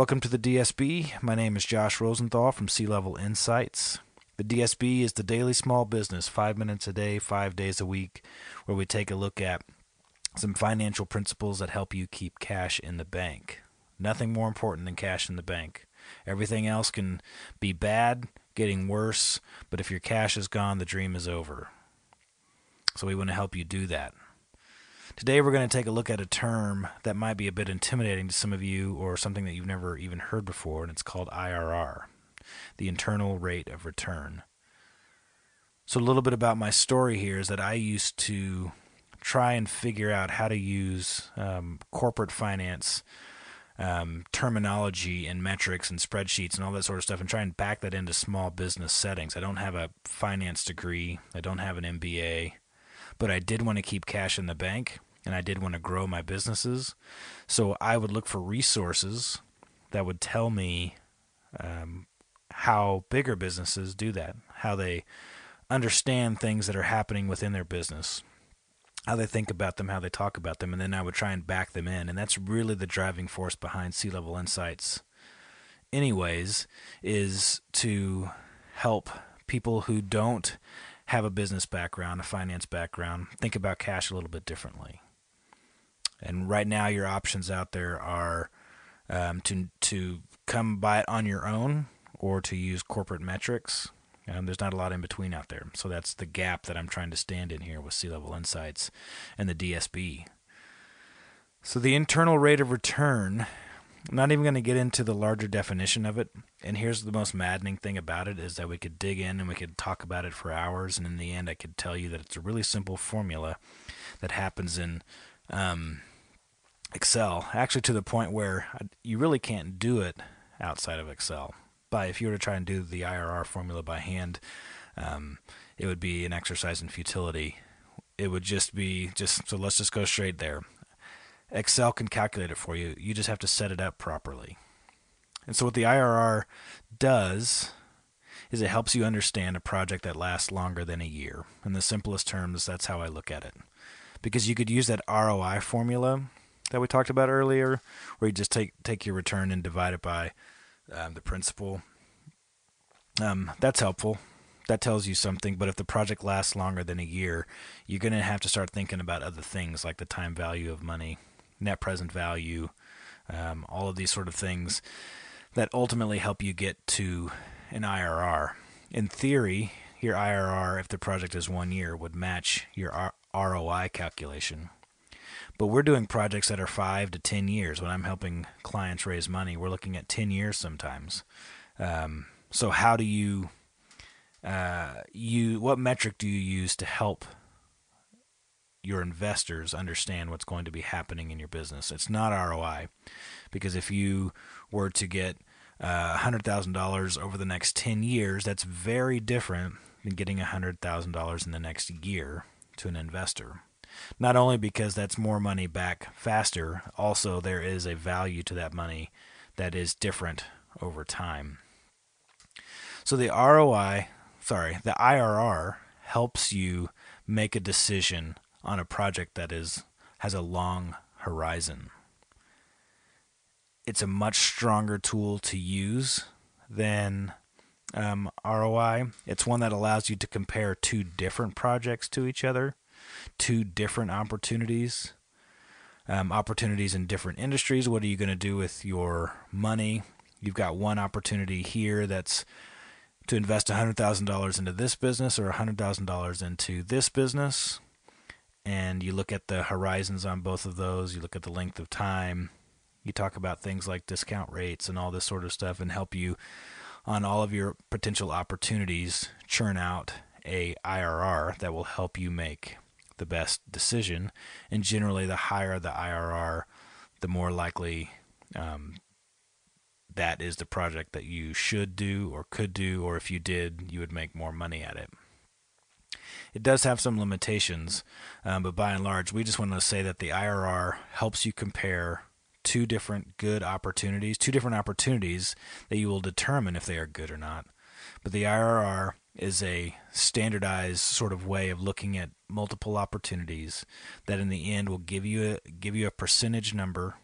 Welcome to the DSB. My name is Josh Rosenthal from Sea Level Insights. The DSB is the daily small business, five minutes a day, five days a week, where we take a look at some financial principles that help you keep cash in the bank. Nothing more important than cash in the bank. Everything else can be bad, getting worse, but if your cash is gone, the dream is over. So we want to help you do that. Today, we're going to take a look at a term that might be a bit intimidating to some of you or something that you've never even heard before, and it's called IRR, the internal rate of return. So, a little bit about my story here is that I used to try and figure out how to use um, corporate finance um, terminology and metrics and spreadsheets and all that sort of stuff and try and back that into small business settings. I don't have a finance degree, I don't have an MBA, but I did want to keep cash in the bank and I did want to grow my businesses. So I would look for resources that would tell me um, how bigger businesses do that, how they understand things that are happening within their business, how they think about them, how they talk about them, and then I would try and back them in. And that's really the driving force behind Sea Level Insights, anyways, is to help people who don't have a business background, a finance background, think about cash a little bit differently. And right now, your options out there are um, to to come by it on your own or to use corporate metrics. Um, there's not a lot in between out there, so that's the gap that I'm trying to stand in here with Sea Level Insights and the DSB. So the internal rate of return. I'm not even going to get into the larger definition of it. And here's the most maddening thing about it is that we could dig in and we could talk about it for hours. And in the end, I could tell you that it's a really simple formula that happens in um, Excel, actually to the point where you really can't do it outside of Excel. But if you were to try and do the IRR formula by hand, um, it would be an exercise in futility. It would just be just so. Let's just go straight there. Excel can calculate it for you. You just have to set it up properly. And so, what the IRR does is it helps you understand a project that lasts longer than a year. In the simplest terms, that's how I look at it. Because you could use that ROI formula that we talked about earlier, where you just take take your return and divide it by um, the principal. Um, that's helpful. That tells you something. But if the project lasts longer than a year, you're going to have to start thinking about other things like the time value of money, net present value, um, all of these sort of things that ultimately help you get to an IRR. In theory, your IRR, if the project is one year, would match your R- ROI calculation. But we're doing projects that are five to ten years. When I'm helping clients raise money, we're looking at ten years sometimes. Um, so how do you uh, you what metric do you use to help your investors understand what's going to be happening in your business? It's not ROI, because if you were to get uh, $100,000 over the next 10 years, that's very different than getting $100,000 in the next year to an investor. Not only because that's more money back faster, also there is a value to that money that is different over time. So the ROI, sorry, the IRR helps you make a decision on a project that is has a long horizon. It's a much stronger tool to use than um, ROI. It's one that allows you to compare two different projects to each other two different opportunities, um, opportunities in different industries. What are you going to do with your money? You've got one opportunity here that's to invest $100,000 into this business or $100,000 into this business. And you look at the horizons on both of those, you look at the length of time, you talk about things like discount rates and all this sort of stuff, and help you on all of your potential opportunities churn out a IRR that will help you make the best decision. And generally, the higher the IRR, the more likely um, that is the project that you should do or could do, or if you did, you would make more money at it. It does have some limitations, um, but by and large, we just want to say that the IRR helps you compare two different good opportunities, two different opportunities that you will determine if they are good or not. But the IRR is a standardized sort of way of looking at multiple opportunities that in the end will give you a give you a percentage number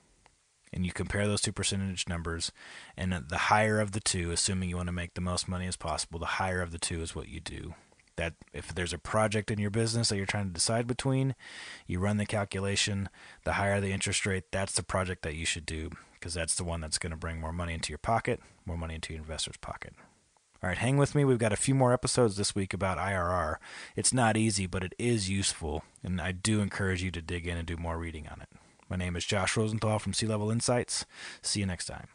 and you compare those two percentage numbers, and the higher of the two, assuming you want to make the most money as possible, the higher of the two is what you do. That if there's a project in your business that you're trying to decide between, you run the calculation. The higher the interest rate, that's the project that you should do because that's the one that's going to bring more money into your pocket, more money into your investor's pocket. All right, hang with me. We've got a few more episodes this week about IRR. It's not easy, but it is useful, and I do encourage you to dig in and do more reading on it. My name is Josh Rosenthal from Sea Level Insights. See you next time.